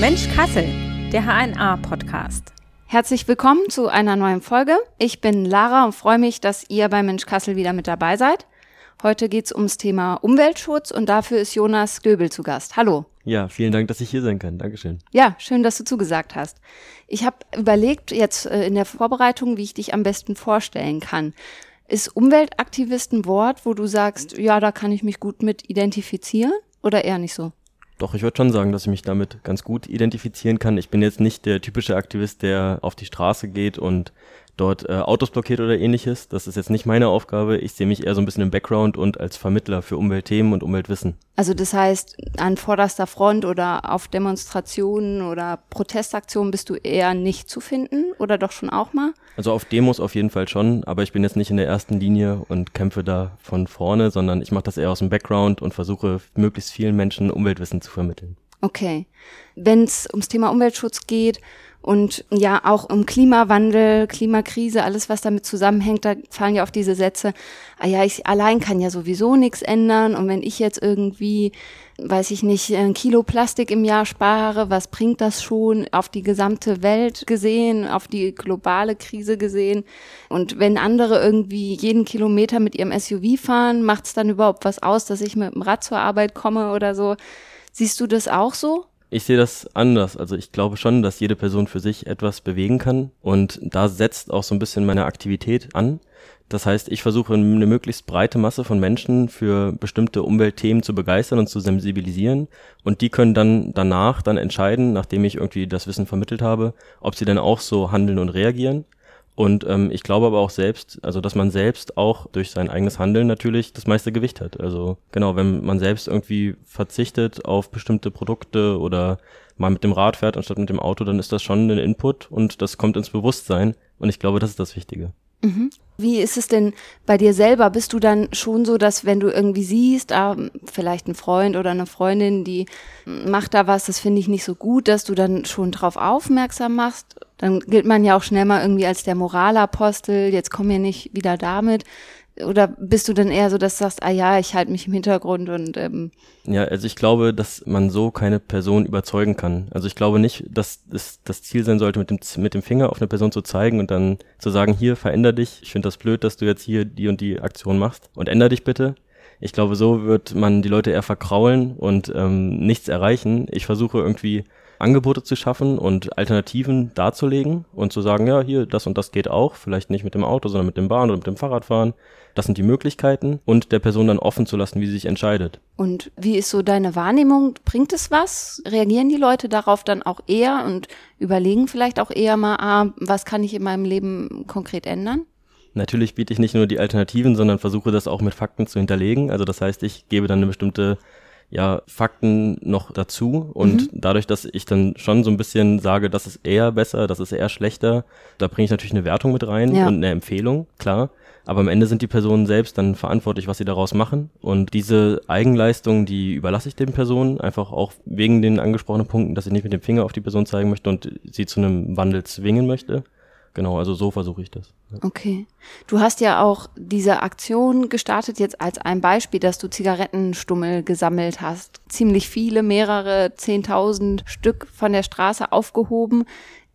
Mensch Kassel, der HNA-Podcast. Herzlich willkommen zu einer neuen Folge. Ich bin Lara und freue mich, dass ihr bei Mensch Kassel wieder mit dabei seid. Heute geht es ums Thema Umweltschutz und dafür ist Jonas Göbel zu Gast. Hallo. Ja, vielen Dank, dass ich hier sein kann. Dankeschön. Ja, schön, dass du zugesagt hast. Ich habe überlegt jetzt äh, in der Vorbereitung, wie ich dich am besten vorstellen kann. Ist Umweltaktivist ein Wort, wo du sagst, ja, da kann ich mich gut mit identifizieren oder eher nicht so? Doch, ich würde schon sagen, dass ich mich damit ganz gut identifizieren kann. Ich bin jetzt nicht der typische Aktivist, der auf die Straße geht und dort äh, Autos blockiert oder ähnliches. Das ist jetzt nicht meine Aufgabe. Ich sehe mich eher so ein bisschen im Background und als Vermittler für Umweltthemen und Umweltwissen. Also das heißt, an vorderster Front oder auf Demonstrationen oder Protestaktionen bist du eher nicht zu finden oder doch schon auch mal? Also auf Demos auf jeden Fall schon, aber ich bin jetzt nicht in der ersten Linie und kämpfe da von vorne, sondern ich mache das eher aus dem Background und versuche möglichst vielen Menschen Umweltwissen zu vermitteln. Okay. Wenn es ums Thema Umweltschutz geht, und ja, auch um Klimawandel, Klimakrise, alles, was damit zusammenhängt, da fallen ja auch diese Sätze, ah ja, ich allein kann ja sowieso nichts ändern. Und wenn ich jetzt irgendwie, weiß ich nicht, ein Kilo Plastik im Jahr spare, was bringt das schon auf die gesamte Welt gesehen, auf die globale Krise gesehen? Und wenn andere irgendwie jeden Kilometer mit ihrem SUV fahren, macht es dann überhaupt was aus, dass ich mit dem Rad zur Arbeit komme oder so? Siehst du das auch so? Ich sehe das anders. Also ich glaube schon, dass jede Person für sich etwas bewegen kann und da setzt auch so ein bisschen meine Aktivität an. Das heißt, ich versuche eine möglichst breite Masse von Menschen für bestimmte Umweltthemen zu begeistern und zu sensibilisieren und die können dann danach dann entscheiden, nachdem ich irgendwie das Wissen vermittelt habe, ob sie dann auch so handeln und reagieren und ähm, ich glaube aber auch selbst, also dass man selbst auch durch sein eigenes Handeln natürlich das meiste Gewicht hat. Also genau, wenn man selbst irgendwie verzichtet auf bestimmte Produkte oder mal mit dem Rad fährt anstatt mit dem Auto, dann ist das schon ein Input und das kommt ins Bewusstsein. Und ich glaube, das ist das Wichtige. Mhm. Wie ist es denn bei dir selber? Bist du dann schon so, dass wenn du irgendwie siehst, ah, vielleicht ein Freund oder eine Freundin, die macht da was, das finde ich nicht so gut, dass du dann schon drauf aufmerksam machst? Dann gilt man ja auch schnell mal irgendwie als der Moralapostel, jetzt komm mir nicht wieder damit. Oder bist du dann eher so, dass du sagst, ah ja, ich halte mich im Hintergrund und ähm Ja, also ich glaube, dass man so keine Person überzeugen kann. Also ich glaube nicht, dass es das Ziel sein sollte, mit dem, mit dem Finger auf eine Person zu zeigen und dann zu sagen, hier, veränder dich. Ich finde das blöd, dass du jetzt hier die und die Aktion machst und änder dich bitte. Ich glaube, so wird man die Leute eher verkraulen und ähm, nichts erreichen. Ich versuche irgendwie Angebote zu schaffen und Alternativen darzulegen und zu sagen, ja, hier, das und das geht auch, vielleicht nicht mit dem Auto, sondern mit dem Bahn oder mit dem Fahrradfahren. Das sind die Möglichkeiten und der Person dann offen zu lassen, wie sie sich entscheidet. Und wie ist so deine Wahrnehmung? Bringt es was? Reagieren die Leute darauf dann auch eher und überlegen vielleicht auch eher mal, ah, was kann ich in meinem Leben konkret ändern? Natürlich biete ich nicht nur die Alternativen, sondern versuche das auch mit Fakten zu hinterlegen. Also das heißt, ich gebe dann eine bestimmte ja, Fakten noch dazu. Und mhm. dadurch, dass ich dann schon so ein bisschen sage, das ist eher besser, das ist eher schlechter, da bringe ich natürlich eine Wertung mit rein ja. und eine Empfehlung, klar. Aber am Ende sind die Personen selbst dann verantwortlich, was sie daraus machen. Und diese Eigenleistung, die überlasse ich den Personen, einfach auch wegen den angesprochenen Punkten, dass ich nicht mit dem Finger auf die Person zeigen möchte und sie zu einem Wandel zwingen möchte. Genau, also so versuche ich das. Okay. Du hast ja auch diese Aktion gestartet jetzt als ein Beispiel, dass du Zigarettenstummel gesammelt hast. Ziemlich viele, mehrere zehntausend Stück von der Straße aufgehoben.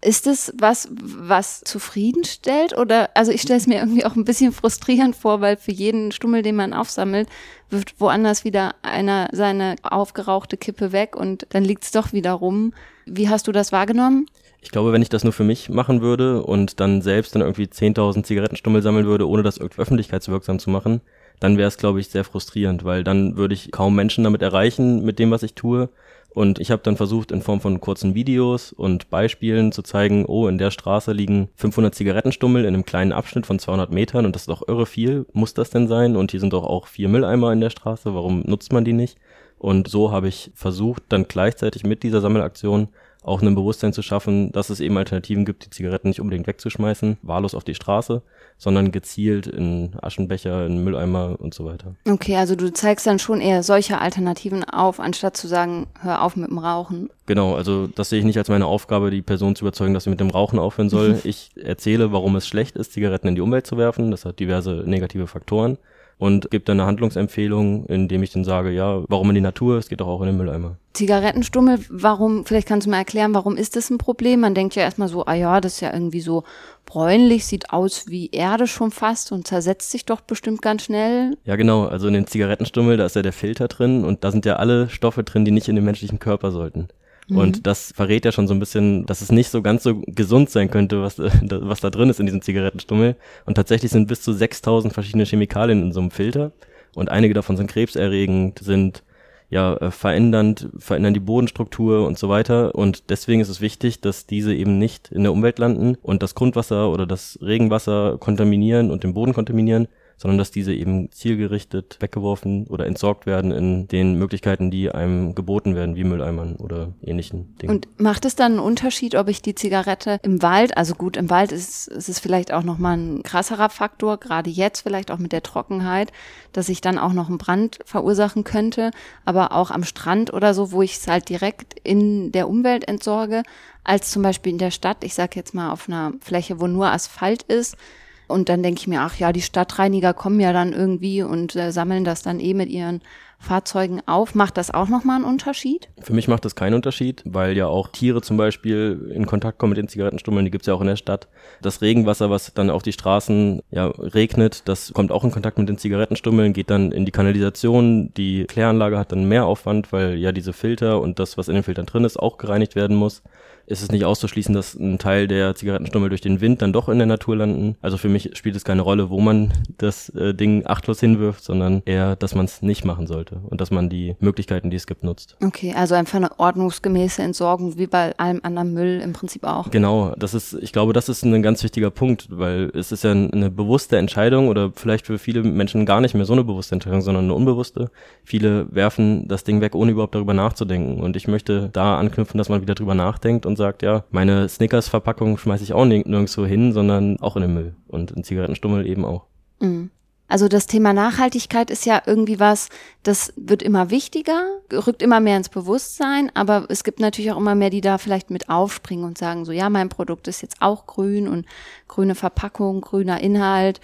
Ist es was, was zufriedenstellt? Oder, also ich stelle es mir irgendwie auch ein bisschen frustrierend vor, weil für jeden Stummel, den man aufsammelt, wirft woanders wieder einer seine aufgerauchte Kippe weg und dann liegt es doch wieder rum. Wie hast du das wahrgenommen? Ich glaube, wenn ich das nur für mich machen würde und dann selbst dann irgendwie 10.000 Zigarettenstummel sammeln würde, ohne das irgendwie öffentlichkeitswirksam zu machen, dann wäre es, glaube ich, sehr frustrierend, weil dann würde ich kaum Menschen damit erreichen, mit dem, was ich tue. Und ich habe dann versucht, in Form von kurzen Videos und Beispielen zu zeigen, oh, in der Straße liegen 500 Zigarettenstummel in einem kleinen Abschnitt von 200 Metern und das ist doch irre viel. Muss das denn sein? Und hier sind doch auch vier Mülleimer in der Straße. Warum nutzt man die nicht? Und so habe ich versucht, dann gleichzeitig mit dieser Sammelaktion auch ein Bewusstsein zu schaffen, dass es eben Alternativen gibt, die Zigaretten nicht unbedingt wegzuschmeißen, wahllos auf die Straße, sondern gezielt in Aschenbecher, in Mülleimer und so weiter. Okay, also du zeigst dann schon eher solche Alternativen auf, anstatt zu sagen, hör auf mit dem Rauchen. Genau, also das sehe ich nicht als meine Aufgabe, die Person zu überzeugen, dass sie mit dem Rauchen aufhören soll. ich erzähle, warum es schlecht ist, Zigaretten in die Umwelt zu werfen. Das hat diverse negative Faktoren. Und gebe dann eine Handlungsempfehlung, indem ich dann sage, ja, warum in die Natur, es geht doch auch in den Mülleimer. Zigarettenstummel, warum, vielleicht kannst du mal erklären, warum ist das ein Problem? Man denkt ja erstmal so, ah ja, das ist ja irgendwie so bräunlich, sieht aus wie Erde schon fast und zersetzt sich doch bestimmt ganz schnell. Ja, genau. Also in den Zigarettenstummel, da ist ja der Filter drin und da sind ja alle Stoffe drin, die nicht in den menschlichen Körper sollten. Mhm. Und das verrät ja schon so ein bisschen, dass es nicht so ganz so gesund sein könnte, was, was da drin ist in diesem Zigarettenstummel. Und tatsächlich sind bis zu 6000 verschiedene Chemikalien in so einem Filter. Und einige davon sind krebserregend, sind ja äh, verändernd, verändern die Bodenstruktur und so weiter. Und deswegen ist es wichtig, dass diese eben nicht in der Umwelt landen und das Grundwasser oder das Regenwasser kontaminieren und den Boden kontaminieren, sondern dass diese eben zielgerichtet weggeworfen oder entsorgt werden in den Möglichkeiten, die einem geboten werden, wie Mülleimern oder ähnlichen Dingen. Und macht es dann einen Unterschied, ob ich die Zigarette im Wald, also gut, im Wald ist, ist es vielleicht auch nochmal ein krasserer Faktor, gerade jetzt vielleicht auch mit der Trockenheit, dass ich dann auch noch einen Brand verursachen könnte, aber auch am Strand oder so, wo ich es halt direkt in der Umwelt entsorge, als zum Beispiel in der Stadt, ich sage jetzt mal auf einer Fläche, wo nur Asphalt ist, und dann denke ich mir, ach ja, die Stadtreiniger kommen ja dann irgendwie und äh, sammeln das dann eh mit ihren Fahrzeugen auf. Macht das auch nochmal einen Unterschied? Für mich macht das keinen Unterschied, weil ja auch Tiere zum Beispiel in Kontakt kommen mit den Zigarettenstummeln, die gibt's ja auch in der Stadt. Das Regenwasser, was dann auf die Straßen ja, regnet, das kommt auch in Kontakt mit den Zigarettenstummeln, geht dann in die Kanalisation. Die Kläranlage hat dann mehr Aufwand, weil ja diese Filter und das, was in den Filtern drin ist, auch gereinigt werden muss ist es nicht auszuschließen, dass ein Teil der Zigarettenstummel durch den Wind dann doch in der Natur landen. Also für mich spielt es keine Rolle, wo man das äh, Ding achtlos hinwirft, sondern eher, dass man es nicht machen sollte und dass man die Möglichkeiten, die es gibt, nutzt. Okay, also einfach eine ordnungsgemäße Entsorgung, wie bei allem anderen Müll im Prinzip auch. Genau, das ist, ich glaube, das ist ein ganz wichtiger Punkt, weil es ist ja eine bewusste Entscheidung oder vielleicht für viele Menschen gar nicht mehr so eine bewusste Entscheidung, sondern eine unbewusste. Viele werfen das Ding weg, ohne überhaupt darüber nachzudenken. Und ich möchte da anknüpfen, dass man wieder drüber nachdenkt und und sagt, ja, meine Snickers-Verpackung schmeiße ich auch nirgendwo hin, sondern auch in den Müll und in Zigarettenstummel eben auch. Mhm. Also das Thema Nachhaltigkeit ist ja irgendwie was, das wird immer wichtiger, rückt immer mehr ins Bewusstsein, aber es gibt natürlich auch immer mehr, die da vielleicht mit aufspringen und sagen so, ja, mein Produkt ist jetzt auch grün und grüne Verpackung, grüner Inhalt.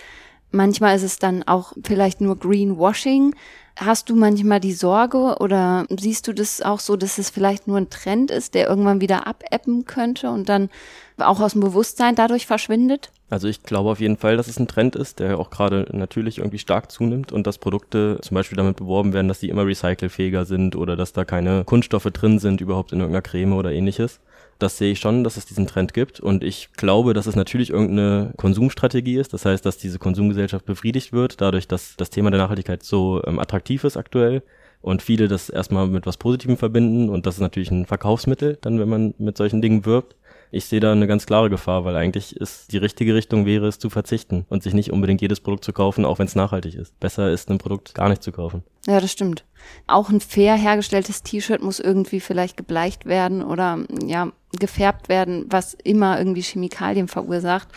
Manchmal ist es dann auch vielleicht nur Greenwashing. Hast du manchmal die Sorge oder siehst du das auch so, dass es vielleicht nur ein Trend ist, der irgendwann wieder abebben könnte und dann auch aus dem Bewusstsein dadurch verschwindet? Also ich glaube auf jeden Fall, dass es ein Trend ist, der auch gerade natürlich irgendwie stark zunimmt und dass Produkte zum Beispiel damit beworben werden, dass die immer recycelfähiger sind oder dass da keine Kunststoffe drin sind überhaupt in irgendeiner Creme oder ähnliches das sehe ich schon, dass es diesen Trend gibt. Und ich glaube, dass es natürlich irgendeine Konsumstrategie ist. Das heißt, dass diese Konsumgesellschaft befriedigt wird, dadurch, dass das Thema der Nachhaltigkeit so ähm, attraktiv ist aktuell und viele das erstmal mit was Positivem verbinden. Und das ist natürlich ein Verkaufsmittel, dann, wenn man mit solchen Dingen wirbt. Ich sehe da eine ganz klare Gefahr, weil eigentlich ist die richtige Richtung wäre es zu verzichten und sich nicht unbedingt jedes Produkt zu kaufen, auch wenn es nachhaltig ist. Besser ist ein Produkt gar nicht zu kaufen. Ja, das stimmt. Auch ein fair hergestelltes T-Shirt muss irgendwie vielleicht gebleicht werden oder ja, gefärbt werden, was immer irgendwie Chemikalien verursacht.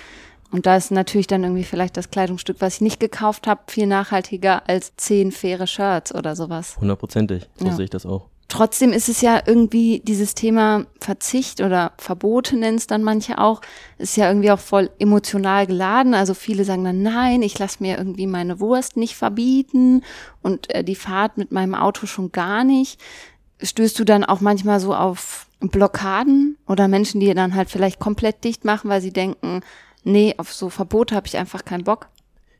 Und da ist natürlich dann irgendwie vielleicht das Kleidungsstück, was ich nicht gekauft habe, viel nachhaltiger als zehn faire Shirts oder sowas. Hundertprozentig, so ja. sehe ich das auch. Trotzdem ist es ja irgendwie dieses Thema Verzicht oder Verbote nennen es dann manche auch, ist ja irgendwie auch voll emotional geladen. Also viele sagen dann, nein, ich lasse mir irgendwie meine Wurst nicht verbieten und äh, die Fahrt mit meinem Auto schon gar nicht. Stößt du dann auch manchmal so auf Blockaden oder Menschen, die dann halt vielleicht komplett dicht machen, weil sie denken, nee, auf so Verbote habe ich einfach keinen Bock?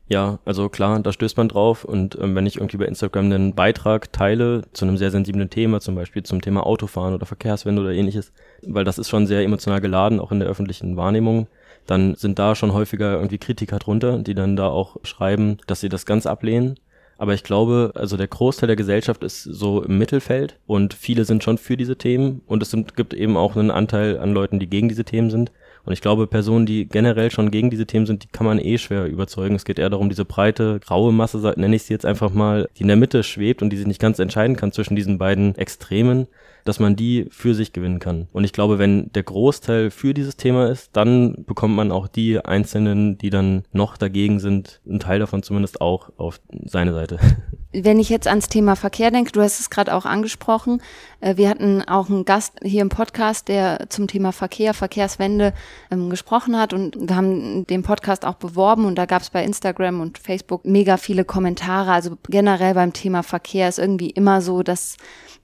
Ja, also klar, da stößt man drauf und ähm, wenn ich irgendwie bei Instagram einen Beitrag teile zu einem sehr sensiblen Thema, zum Beispiel zum Thema Autofahren oder Verkehrswende oder ähnliches, weil das ist schon sehr emotional geladen, auch in der öffentlichen Wahrnehmung, dann sind da schon häufiger irgendwie Kritiker drunter, die dann da auch schreiben, dass sie das ganz ablehnen. Aber ich glaube, also der Großteil der Gesellschaft ist so im Mittelfeld und viele sind schon für diese Themen und es sind, gibt eben auch einen Anteil an Leuten, die gegen diese Themen sind. Und ich glaube, Personen, die generell schon gegen diese Themen sind, die kann man eh schwer überzeugen. Es geht eher darum, diese breite, graue Masse, nenne ich sie jetzt einfach mal, die in der Mitte schwebt und die sich nicht ganz entscheiden kann zwischen diesen beiden Extremen, dass man die für sich gewinnen kann. Und ich glaube, wenn der Großteil für dieses Thema ist, dann bekommt man auch die Einzelnen, die dann noch dagegen sind, einen Teil davon zumindest auch auf seine Seite. Wenn ich jetzt ans Thema Verkehr denke, du hast es gerade auch angesprochen, äh, wir hatten auch einen Gast hier im Podcast, der zum Thema Verkehr, Verkehrswende ähm, gesprochen hat und wir haben den Podcast auch beworben und da gab es bei Instagram und Facebook mega viele Kommentare. Also generell beim Thema Verkehr ist irgendwie immer so, dass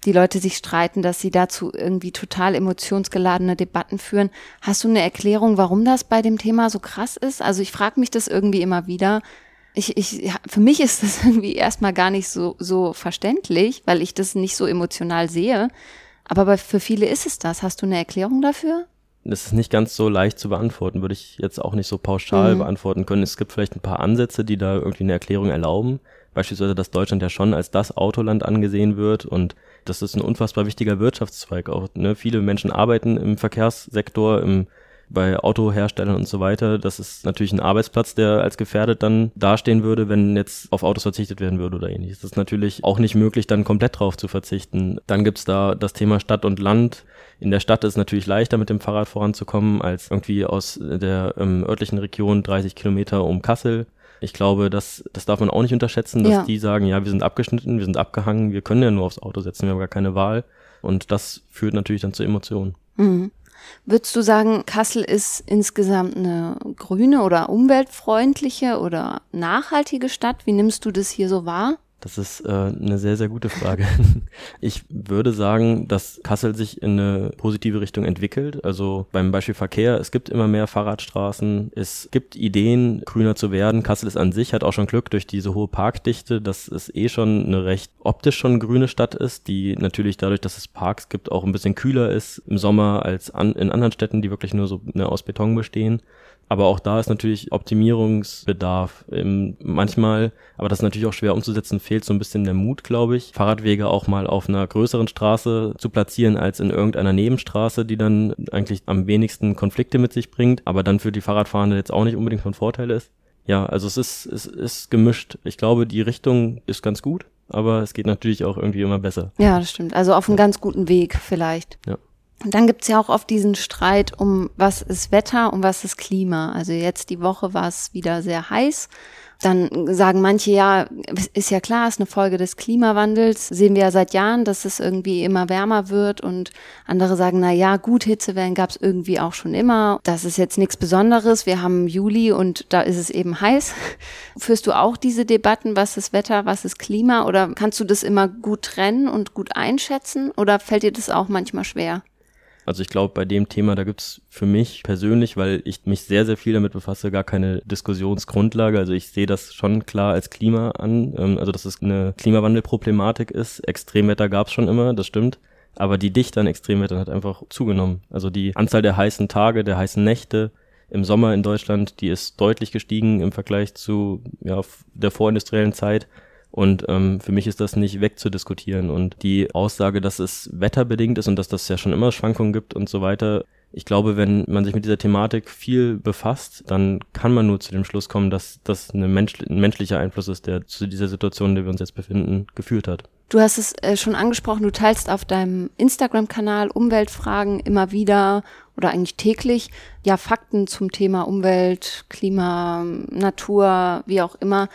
die Leute sich streiten, dass sie dazu irgendwie total emotionsgeladene Debatten führen. Hast du eine Erklärung, warum das bei dem Thema so krass ist? Also ich frage mich das irgendwie immer wieder ich, ich, für mich ist das irgendwie erstmal gar nicht so, so verständlich, weil ich das nicht so emotional sehe. Aber für viele ist es das. Hast du eine Erklärung dafür? Das ist nicht ganz so leicht zu beantworten, würde ich jetzt auch nicht so pauschal mhm. beantworten können. Es gibt vielleicht ein paar Ansätze, die da irgendwie eine Erklärung erlauben. Beispielsweise, dass Deutschland ja schon als das Autoland angesehen wird und das ist ein unfassbar wichtiger Wirtschaftszweig auch. Ne? Viele Menschen arbeiten im Verkehrssektor, im bei Autoherstellern und so weiter. Das ist natürlich ein Arbeitsplatz, der als gefährdet dann dastehen würde, wenn jetzt auf Autos verzichtet werden würde oder ähnliches. Das ist natürlich auch nicht möglich, dann komplett drauf zu verzichten. Dann gibt's da das Thema Stadt und Land. In der Stadt ist es natürlich leichter, mit dem Fahrrad voranzukommen, als irgendwie aus der ähm, örtlichen Region 30 Kilometer um Kassel. Ich glaube, das, das darf man auch nicht unterschätzen, dass ja. die sagen, ja, wir sind abgeschnitten, wir sind abgehangen, wir können ja nur aufs Auto setzen, wir haben gar keine Wahl. Und das führt natürlich dann zu Emotionen. Mhm. Würdest du sagen, Kassel ist insgesamt eine grüne oder umweltfreundliche oder nachhaltige Stadt? Wie nimmst du das hier so wahr? Das ist äh, eine sehr, sehr gute Frage. Ich würde sagen, dass Kassel sich in eine positive Richtung entwickelt. Also beim Beispiel Verkehr, es gibt immer mehr Fahrradstraßen, es gibt Ideen, grüner zu werden. Kassel ist an sich, hat auch schon Glück durch diese hohe Parkdichte, dass es eh schon eine recht optisch schon grüne Stadt ist, die natürlich dadurch, dass es Parks gibt, auch ein bisschen kühler ist im Sommer als an, in anderen Städten, die wirklich nur so ne, aus Beton bestehen. Aber auch da ist natürlich Optimierungsbedarf. Ähm, manchmal, aber das ist natürlich auch schwer umzusetzen, fehlt so ein bisschen der Mut, glaube ich, Fahrradwege auch mal auf einer größeren Straße zu platzieren als in irgendeiner Nebenstraße, die dann eigentlich am wenigsten Konflikte mit sich bringt, aber dann für die Fahrradfahrende jetzt auch nicht unbedingt von Vorteil ist. Ja, also es ist, es ist gemischt. Ich glaube, die Richtung ist ganz gut, aber es geht natürlich auch irgendwie immer besser. Ja, das stimmt. Also auf einem ganz guten Weg vielleicht. Ja. Und dann gibt's ja auch oft diesen Streit um, was ist Wetter und was ist Klima. Also jetzt die Woche war es wieder sehr heiß. Dann sagen manche, ja, ist ja klar, ist eine Folge des Klimawandels. Sehen wir ja seit Jahren, dass es irgendwie immer wärmer wird. Und andere sagen, na ja, gut, Hitzewellen gab's irgendwie auch schon immer. Das ist jetzt nichts Besonderes. Wir haben Juli und da ist es eben heiß. Führst du auch diese Debatten, was ist Wetter, was ist Klima? Oder kannst du das immer gut trennen und gut einschätzen? Oder fällt dir das auch manchmal schwer? Also ich glaube, bei dem Thema, da gibt's für mich persönlich, weil ich mich sehr, sehr viel damit befasse, gar keine Diskussionsgrundlage. Also ich sehe das schon klar als Klima an, ähm, also dass es eine Klimawandelproblematik ist. Extremwetter gab's schon immer, das stimmt. Aber die Dichte an Extremwettern hat einfach zugenommen. Also die Anzahl der heißen Tage, der heißen Nächte im Sommer in Deutschland, die ist deutlich gestiegen im Vergleich zu ja, der vorindustriellen Zeit. Und ähm, für mich ist das nicht wegzudiskutieren. Und die Aussage, dass es wetterbedingt ist und dass das ja schon immer Schwankungen gibt und so weiter, ich glaube, wenn man sich mit dieser Thematik viel befasst, dann kann man nur zu dem Schluss kommen, dass das eine Mensch, ein menschlicher Einfluss ist, der zu dieser Situation, in der wir uns jetzt befinden, geführt hat. Du hast es äh, schon angesprochen, du teilst auf deinem Instagram-Kanal Umweltfragen immer wieder oder eigentlich täglich ja Fakten zum Thema Umwelt, Klima, Natur, wie auch immer.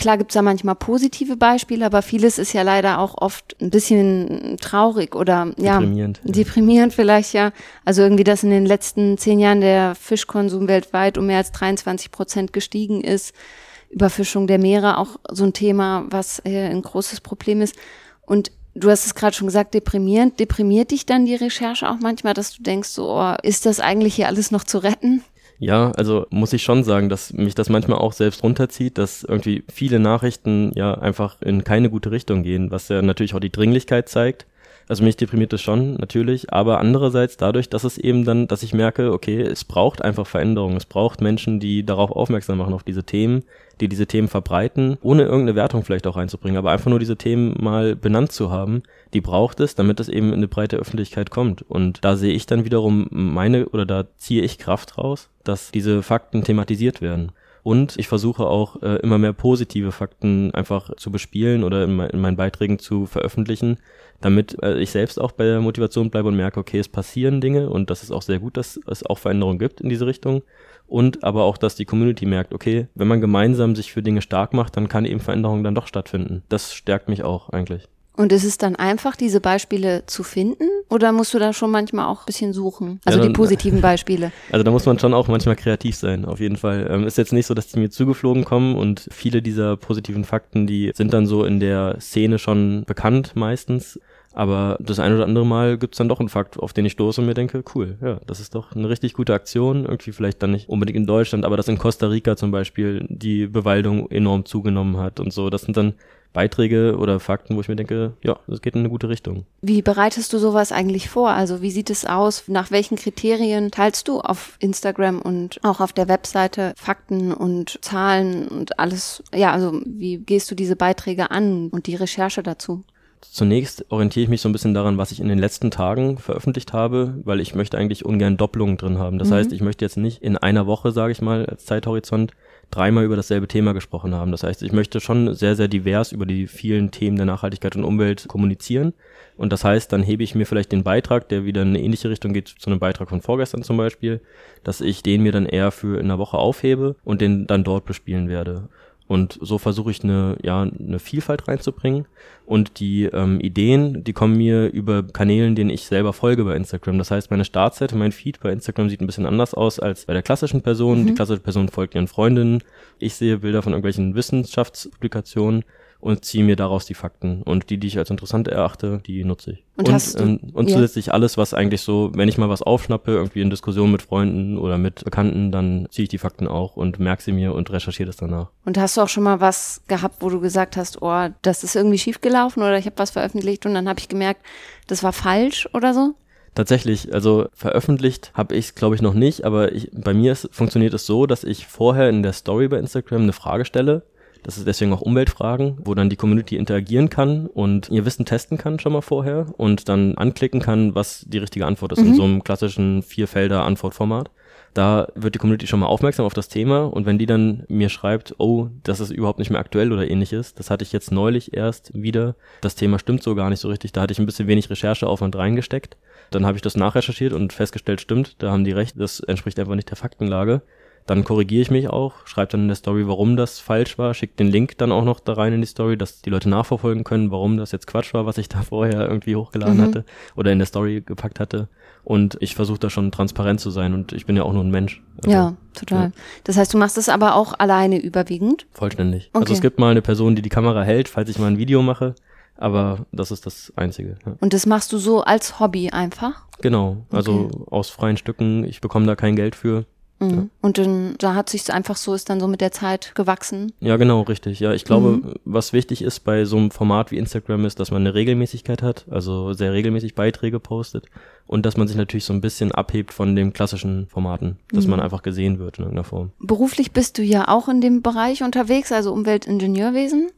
Klar gibt's da manchmal positive Beispiele, aber vieles ist ja leider auch oft ein bisschen traurig oder ja deprimierend, ja. deprimierend vielleicht ja. Also irgendwie, dass in den letzten zehn Jahren der Fischkonsum weltweit um mehr als 23 Prozent gestiegen ist. Überfischung der Meere auch so ein Thema, was äh, ein großes Problem ist. Und du hast es gerade schon gesagt, deprimierend. Deprimiert dich dann die Recherche auch manchmal, dass du denkst, so, oh, ist das eigentlich hier alles noch zu retten? Ja, also muss ich schon sagen, dass mich das manchmal auch selbst runterzieht, dass irgendwie viele Nachrichten ja einfach in keine gute Richtung gehen, was ja natürlich auch die Dringlichkeit zeigt. Also mich deprimiert das schon, natürlich, aber andererseits dadurch, dass es eben dann, dass ich merke, okay, es braucht einfach Veränderungen, es braucht Menschen, die darauf aufmerksam machen, auf diese Themen, die diese Themen verbreiten, ohne irgendeine Wertung vielleicht auch reinzubringen, aber einfach nur diese Themen mal benannt zu haben, die braucht es, damit es eben in eine breite Öffentlichkeit kommt. Und da sehe ich dann wiederum meine, oder da ziehe ich Kraft raus, dass diese Fakten thematisiert werden. Und ich versuche auch äh, immer mehr positive Fakten einfach zu bespielen oder in, in meinen Beiträgen zu veröffentlichen, damit äh, ich selbst auch bei der Motivation bleibe und merke, okay, es passieren Dinge und das ist auch sehr gut, dass es auch Veränderungen gibt in diese Richtung. und aber auch, dass die Community merkt, okay, wenn man gemeinsam sich für Dinge stark macht, dann kann eben Veränderung dann doch stattfinden. Das stärkt mich auch eigentlich. Und ist es dann einfach, diese Beispiele zu finden? Oder musst du da schon manchmal auch ein bisschen suchen? Also ja, dann, die positiven Beispiele. Also da muss man schon auch manchmal kreativ sein, auf jeden Fall. Ähm, ist jetzt nicht so, dass die mir zugeflogen kommen und viele dieser positiven Fakten, die sind dann so in der Szene schon bekannt meistens. Aber das ein oder andere Mal gibt's dann doch einen Fakt, auf den ich stoße und mir denke, cool, ja, das ist doch eine richtig gute Aktion. Irgendwie vielleicht dann nicht unbedingt in Deutschland, aber dass in Costa Rica zum Beispiel die Bewaldung enorm zugenommen hat und so. Das sind dann Beiträge oder Fakten, wo ich mir denke, ja, das geht in eine gute Richtung. Wie bereitest du sowas eigentlich vor? Also wie sieht es aus? Nach welchen Kriterien teilst du auf Instagram und auch auf der Webseite Fakten und Zahlen und alles? Ja, also wie gehst du diese Beiträge an und die Recherche dazu? Zunächst orientiere ich mich so ein bisschen daran, was ich in den letzten Tagen veröffentlicht habe, weil ich möchte eigentlich ungern Doppelungen drin haben. Das mhm. heißt, ich möchte jetzt nicht in einer Woche, sage ich mal, als Zeithorizont dreimal über dasselbe Thema gesprochen haben. Das heißt, ich möchte schon sehr, sehr divers über die vielen Themen der Nachhaltigkeit und Umwelt kommunizieren. Und das heißt, dann hebe ich mir vielleicht den Beitrag, der wieder in eine ähnliche Richtung geht zu einem Beitrag von vorgestern zum Beispiel, dass ich den mir dann eher für in einer Woche aufhebe und den dann dort bespielen werde. Und so versuche ich eine, ja, eine Vielfalt reinzubringen. Und die ähm, Ideen, die kommen mir über Kanälen, denen ich selber folge bei Instagram. Das heißt, meine Startseite, mein Feed bei Instagram sieht ein bisschen anders aus als bei der klassischen Person. Mhm. Die klassische Person folgt ihren Freundinnen. Ich sehe Bilder von irgendwelchen Wissenschaftspublikationen und ziehe mir daraus die Fakten. Und die, die ich als interessant erachte, die nutze ich. Und, und, hast du, ähm, und zusätzlich ja. alles, was eigentlich so, wenn ich mal was aufschnappe, irgendwie in Diskussion mit Freunden oder mit Bekannten, dann ziehe ich die Fakten auch und merke sie mir und recherchiere das danach. Und hast du auch schon mal was gehabt, wo du gesagt hast, oh, das ist irgendwie schiefgelaufen oder ich habe was veröffentlicht und dann habe ich gemerkt, das war falsch oder so? Tatsächlich, also veröffentlicht habe ich es, glaube ich, noch nicht, aber ich, bei mir ist, funktioniert es so, dass ich vorher in der Story bei Instagram eine Frage stelle das ist deswegen auch Umweltfragen, wo dann die Community interagieren kann und ihr Wissen testen kann schon mal vorher und dann anklicken kann, was die richtige Antwort ist mhm. in so einem klassischen Vierfelder-Antwortformat. Da wird die Community schon mal aufmerksam auf das Thema und wenn die dann mir schreibt, oh, das ist überhaupt nicht mehr aktuell oder ähnliches, das hatte ich jetzt neulich erst wieder, das Thema stimmt so gar nicht so richtig, da hatte ich ein bisschen wenig Rechercheaufwand reingesteckt. Dann habe ich das nachrecherchiert und festgestellt, stimmt, da haben die recht, das entspricht einfach nicht der Faktenlage. Dann korrigiere ich mich auch, schreibe dann in der Story, warum das falsch war, schicke den Link dann auch noch da rein in die Story, dass die Leute nachverfolgen können, warum das jetzt Quatsch war, was ich da vorher irgendwie hochgeladen mhm. hatte oder in der Story gepackt hatte. Und ich versuche da schon transparent zu sein und ich bin ja auch nur ein Mensch. Also, ja, total. Ja. Das heißt, du machst es aber auch alleine überwiegend? Vollständig. Okay. Also es gibt mal eine Person, die die Kamera hält, falls ich mal ein Video mache. Aber das ist das Einzige. Ja. Und das machst du so als Hobby einfach? Genau, also okay. aus freien Stücken. Ich bekomme da kein Geld für. Mhm. Ja. Und dann, da hat sich einfach so, ist dann so mit der Zeit gewachsen. Ja, genau, richtig. Ja, ich glaube, mhm. was wichtig ist bei so einem Format wie Instagram ist, dass man eine Regelmäßigkeit hat, also sehr regelmäßig Beiträge postet und dass man sich natürlich so ein bisschen abhebt von den klassischen Formaten, dass mhm. man einfach gesehen wird in irgendeiner Form. Beruflich bist du ja auch in dem Bereich unterwegs, also Umweltingenieurwesen.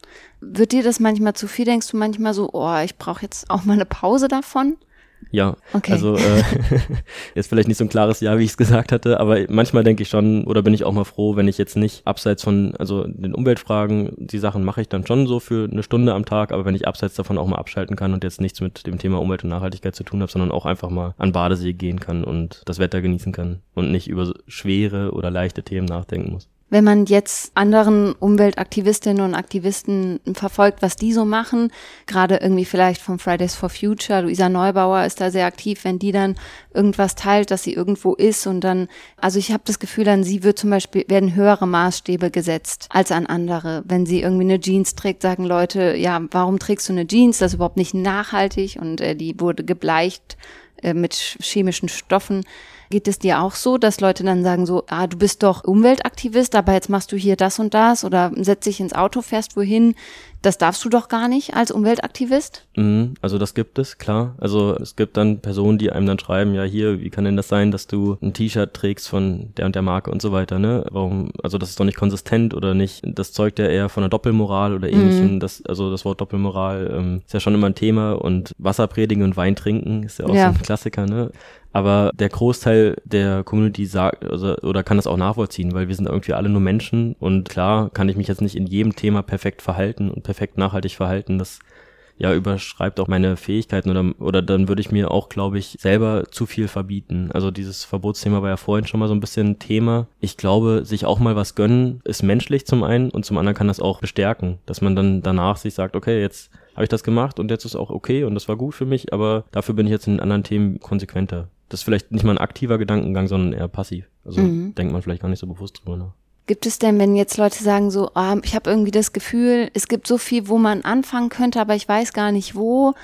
Wird dir das manchmal zu viel? Denkst du manchmal so, oh, ich brauche jetzt auch mal eine Pause davon? Ja, okay. also äh, jetzt vielleicht nicht so ein klares Ja, wie ich es gesagt hatte, aber manchmal denke ich schon oder bin ich auch mal froh, wenn ich jetzt nicht abseits von, also den Umweltfragen, die Sachen mache ich dann schon so für eine Stunde am Tag, aber wenn ich abseits davon auch mal abschalten kann und jetzt nichts mit dem Thema Umwelt und Nachhaltigkeit zu tun habe, sondern auch einfach mal an Badesee gehen kann und das Wetter genießen kann und nicht über schwere oder leichte Themen nachdenken muss wenn man jetzt anderen Umweltaktivistinnen und Aktivisten verfolgt, was die so machen, gerade irgendwie vielleicht von Fridays for Future, Luisa Neubauer ist da sehr aktiv, wenn die dann irgendwas teilt, dass sie irgendwo ist und dann, also ich habe das Gefühl, an sie wird zum Beispiel, werden höhere Maßstäbe gesetzt als an andere. Wenn sie irgendwie eine Jeans trägt, sagen Leute, ja, warum trägst du eine Jeans? Das ist überhaupt nicht nachhaltig und äh, die wurde gebleicht äh, mit chemischen Stoffen. Geht es dir auch so, dass Leute dann sagen so, ah, du bist doch Umweltaktivist, aber jetzt machst du hier das und das oder setzt dich ins Auto, fährst wohin? Das darfst du doch gar nicht als Umweltaktivist? Mhm, also das gibt es, klar. Also es gibt dann Personen, die einem dann schreiben, ja hier, wie kann denn das sein, dass du ein T-Shirt trägst von der und der Marke und so weiter, ne? Warum, also das ist doch nicht konsistent oder nicht, das zeugt ja eher von einer Doppelmoral oder ähnlichem. Mhm. Das, also das Wort Doppelmoral ähm, ist ja schon immer ein Thema und Wasser predigen und Wein trinken ist ja auch ja. so ein Klassiker, ne? Aber der Großteil der Community sagt also, oder kann das auch nachvollziehen, weil wir sind irgendwie alle nur Menschen und klar kann ich mich jetzt nicht in jedem Thema perfekt verhalten und perfekt nachhaltig verhalten. Das ja überschreibt auch meine Fähigkeiten oder, oder dann würde ich mir auch, glaube ich, selber zu viel verbieten. Also dieses Verbotsthema war ja vorhin schon mal so ein bisschen Thema. Ich glaube, sich auch mal was gönnen, ist menschlich zum einen und zum anderen kann das auch bestärken, dass man dann danach sich sagt, okay, jetzt habe ich das gemacht und jetzt ist auch okay und das war gut für mich, aber dafür bin ich jetzt in anderen Themen konsequenter. Das ist vielleicht nicht mal ein aktiver Gedankengang, sondern eher passiv. Also mhm. denkt man vielleicht gar nicht so bewusst drüber nach. Gibt es denn, wenn jetzt Leute sagen so, oh, ich habe irgendwie das Gefühl, es gibt so viel, wo man anfangen könnte, aber ich weiß gar nicht wo,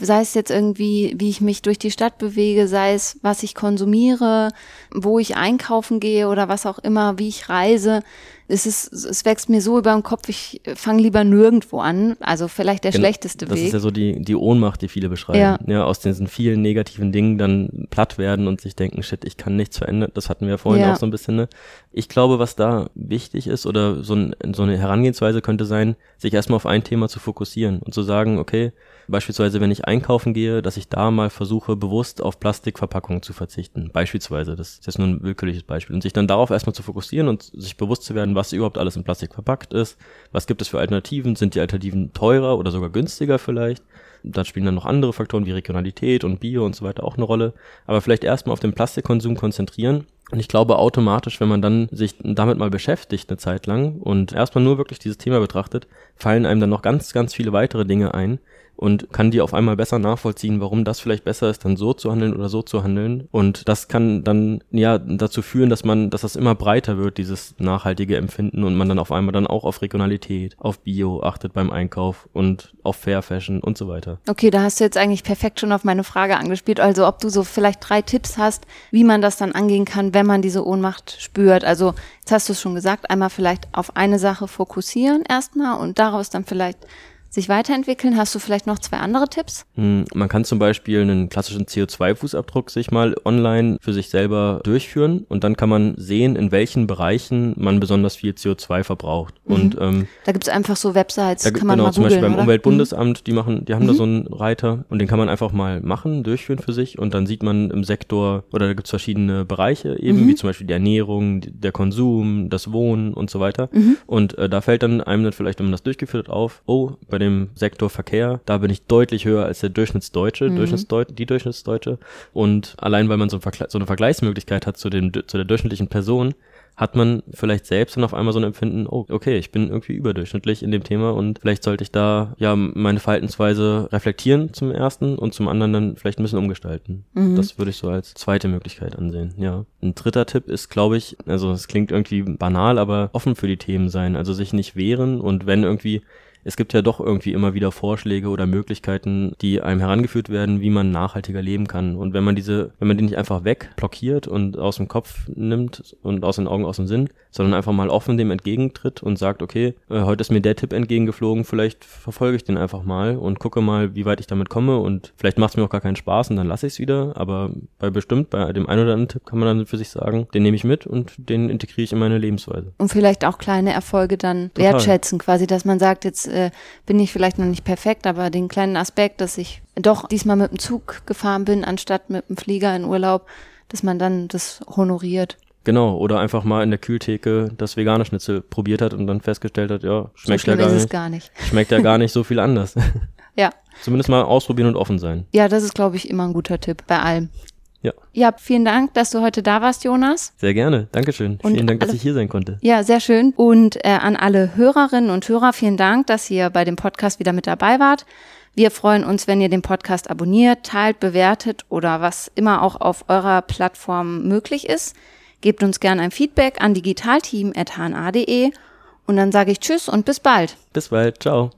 sei es jetzt irgendwie, wie ich mich durch die Stadt bewege, sei es, was ich konsumiere, wo ich einkaufen gehe oder was auch immer, wie ich reise es ist, es wächst mir so über den Kopf, ich fange lieber nirgendwo an. Also vielleicht der genau, schlechteste das Weg. Das ist ja so die, die Ohnmacht, die viele beschreiben. Ja. ja. aus diesen vielen negativen Dingen dann platt werden und sich denken, shit, ich kann nichts verändern. Das hatten wir ja vorhin ja. auch so ein bisschen, ne? Ich glaube, was da wichtig ist oder so, ein, so eine Herangehensweise könnte sein, sich erstmal auf ein Thema zu fokussieren und zu sagen, okay, Beispielsweise, wenn ich einkaufen gehe, dass ich da mal versuche, bewusst auf Plastikverpackungen zu verzichten. Beispielsweise, das ist jetzt nur ein willkürliches Beispiel. Und sich dann darauf erstmal zu fokussieren und sich bewusst zu werden, was überhaupt alles in Plastik verpackt ist. Was gibt es für Alternativen? Sind die Alternativen teurer oder sogar günstiger vielleicht? Da spielen dann noch andere Faktoren wie Regionalität und Bio und so weiter auch eine Rolle. Aber vielleicht erstmal auf den Plastikkonsum konzentrieren und ich glaube automatisch, wenn man dann sich damit mal beschäftigt eine Zeit lang und erstmal nur wirklich dieses Thema betrachtet, fallen einem dann noch ganz, ganz viele weitere Dinge ein, und kann die auf einmal besser nachvollziehen, warum das vielleicht besser ist, dann so zu handeln oder so zu handeln. Und das kann dann ja dazu führen, dass man, dass das immer breiter wird, dieses nachhaltige Empfinden und man dann auf einmal dann auch auf Regionalität, auf Bio achtet beim Einkauf und auf Fair Fashion und so weiter. Okay, da hast du jetzt eigentlich perfekt schon auf meine Frage angespielt. Also ob du so vielleicht drei Tipps hast, wie man das dann angehen kann, wenn man diese Ohnmacht spürt. Also jetzt hast du es schon gesagt, einmal vielleicht auf eine Sache fokussieren erstmal und daraus dann vielleicht sich weiterentwickeln. Hast du vielleicht noch zwei andere Tipps? Hm, man kann zum Beispiel einen klassischen CO2-Fußabdruck sich mal online für sich selber durchführen und dann kann man sehen, in welchen Bereichen man besonders viel CO2 verbraucht. Mhm. Und ähm, da gibt es einfach so Websites, da, kann man genau, mal zum Beispiel beim oder? Umweltbundesamt, die machen, die haben mhm. da so einen Reiter und den kann man einfach mal machen, durchführen für sich und dann sieht man im Sektor oder da gibt es verschiedene Bereiche eben, mhm. wie zum Beispiel die Ernährung, der Konsum, das Wohnen und so weiter. Mhm. Und äh, da fällt dann einem dann vielleicht, wenn man das durchgeführt hat, auf, oh, bei dem Sektor Verkehr, da bin ich deutlich höher als der Durchschnittsdeutsche, mhm. Durchschnittsdeut die Durchschnittsdeutsche. Und allein weil man so, so eine Vergleichsmöglichkeit hat zu, dem, zu der durchschnittlichen Person, hat man vielleicht selbst dann auf einmal so ein Empfinden, oh, okay, ich bin irgendwie überdurchschnittlich in dem Thema und vielleicht sollte ich da ja meine Verhaltensweise reflektieren zum ersten und zum anderen dann vielleicht ein bisschen umgestalten. Mhm. Das würde ich so als zweite Möglichkeit ansehen, ja. Ein dritter Tipp ist, glaube ich, also es klingt irgendwie banal, aber offen für die Themen sein, also sich nicht wehren und wenn irgendwie es gibt ja doch irgendwie immer wieder Vorschläge oder Möglichkeiten, die einem herangeführt werden, wie man nachhaltiger leben kann. Und wenn man diese, wenn man die nicht einfach wegblockiert und aus dem Kopf nimmt und aus den Augen, aus dem Sinn, sondern einfach mal offen dem entgegentritt und sagt, okay, äh, heute ist mir der Tipp entgegengeflogen, vielleicht verfolge ich den einfach mal und gucke mal, wie weit ich damit komme und vielleicht macht es mir auch gar keinen Spaß und dann lasse ich es wieder, aber bei bestimmt, bei dem einen oder anderen Tipp kann man dann für sich sagen, den nehme ich mit und den integriere ich in meine Lebensweise. Und vielleicht auch kleine Erfolge dann Total. wertschätzen, quasi, dass man sagt, jetzt äh, bin ich vielleicht noch nicht perfekt, aber den kleinen Aspekt, dass ich doch diesmal mit dem Zug gefahren bin, anstatt mit dem Flieger in Urlaub, dass man dann das honoriert. Genau, oder einfach mal in der Kühltheke das vegane Schnitzel probiert hat und dann festgestellt hat, ja, schmeckt so ja gar nicht, gar nicht. Schmeckt ja gar nicht so viel anders. ja. Zumindest mal ausprobieren und offen sein. Ja, das ist, glaube ich, immer ein guter Tipp bei allem. Ja. Ja, vielen Dank, dass du heute da warst, Jonas. Sehr gerne. Dankeschön. Und vielen Dank, dass ich hier sein konnte. Ja, sehr schön. Und äh, an alle Hörerinnen und Hörer, vielen Dank, dass ihr bei dem Podcast wieder mit dabei wart. Wir freuen uns, wenn ihr den Podcast abonniert, teilt, bewertet oder was immer auch auf eurer Plattform möglich ist. Gebt uns gerne ein Feedback an digitalteam.hna.de und dann sage ich Tschüss und bis bald. Bis bald. Ciao.